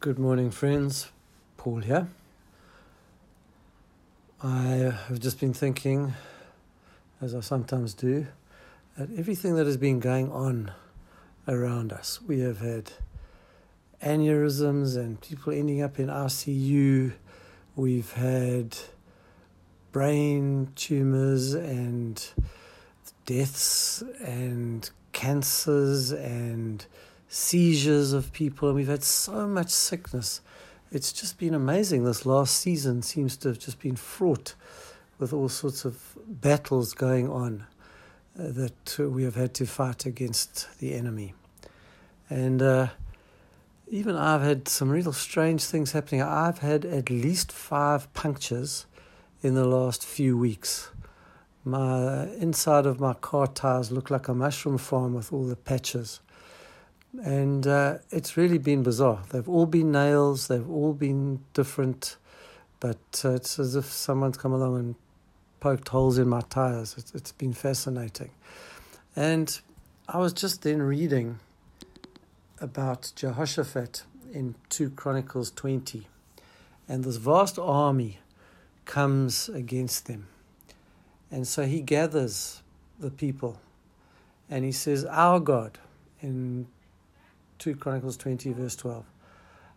Good morning, friends. Paul here. I have just been thinking, as I sometimes do, at everything that has been going on around us. We have had aneurysms and people ending up in ICU. We've had brain tumors and deaths and cancers and seizures of people, and we've had so much sickness. It's just been amazing. This last season seems to have just been fraught with all sorts of battles going on uh, that we have had to fight against the enemy. And uh, even I've had some real strange things happening. I've had at least five punctures in the last few weeks. My inside of my car tires look like a mushroom farm with all the patches. And uh, it's really been bizarre. They've all been nails, they've all been different, but uh, it's as if someone's come along and poked holes in my tires. It's, it's been fascinating. And I was just then reading about Jehoshaphat in 2 Chronicles 20. And this vast army comes against them. And so he gathers the people and he says, Our God, in 2 Chronicles 20, verse 12.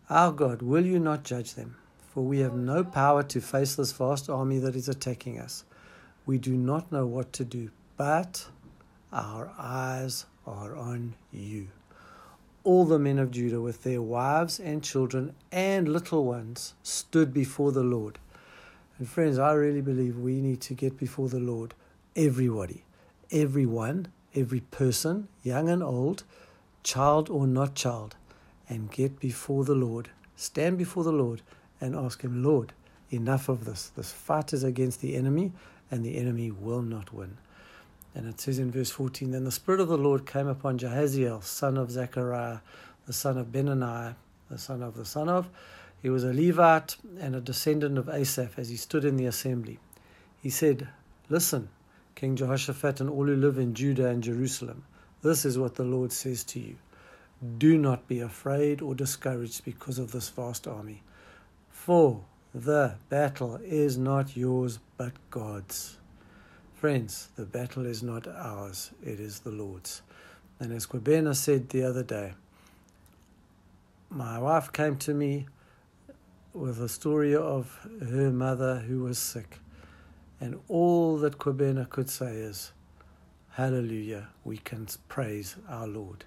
Our God, will you not judge them? For we have no power to face this vast army that is attacking us. We do not know what to do, but our eyes are on you. All the men of Judah, with their wives and children and little ones, stood before the Lord. And friends, I really believe we need to get before the Lord. Everybody, everyone, every person, young and old, child or not child, and get before the Lord, stand before the Lord, and ask Him, Lord, enough of this. This fight is against the enemy, and the enemy will not win. And it says in verse 14 Then the Spirit of the Lord came upon Jahaziel, son of Zechariah, the son of Benaniah, the son of the son of. He was a Levite and a descendant of Asaph as he stood in the assembly. He said, Listen, King Jehoshaphat and all who live in Judah and Jerusalem. This is what the Lord says to you Do not be afraid or discouraged because of this vast army, for the battle is not yours but God's. Friends, the battle is not ours, it is the Lord's. And as Kwabena said the other day, my wife came to me with a story of her mother who was sick. And all that Kwabena could say is, Hallelujah, we can praise our Lord.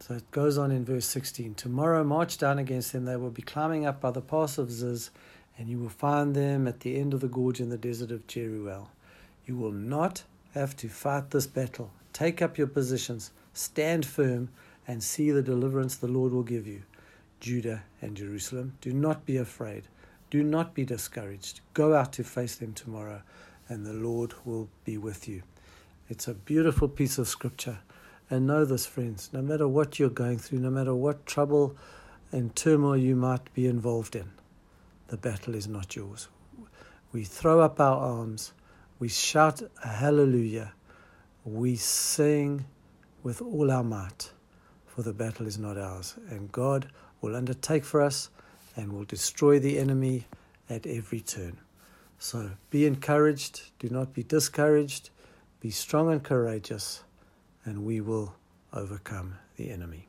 So it goes on in verse 16 Tomorrow march down against them. They will be climbing up by the pass of Ziz, and you will find them at the end of the gorge in the desert of Jeruel. You will not have to fight this battle. Take up your positions, stand firm, and see the deliverance the Lord will give you. Judah and Jerusalem, do not be afraid. Do not be discouraged. Go out to face them tomorrow, and the Lord will be with you. It's a beautiful piece of scripture. And know this, friends, no matter what you're going through, no matter what trouble and turmoil you might be involved in, the battle is not yours. We throw up our arms, we shout a hallelujah, we sing with all our might, for the battle is not ours. And God will undertake for us and will destroy the enemy at every turn. So be encouraged, do not be discouraged. Be strong and courageous, and we will overcome the enemy.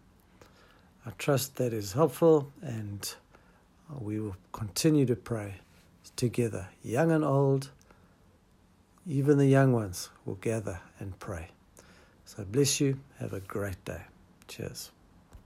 I trust that is helpful, and we will continue to pray together, young and old. Even the young ones will gather and pray. So bless you. Have a great day. Cheers.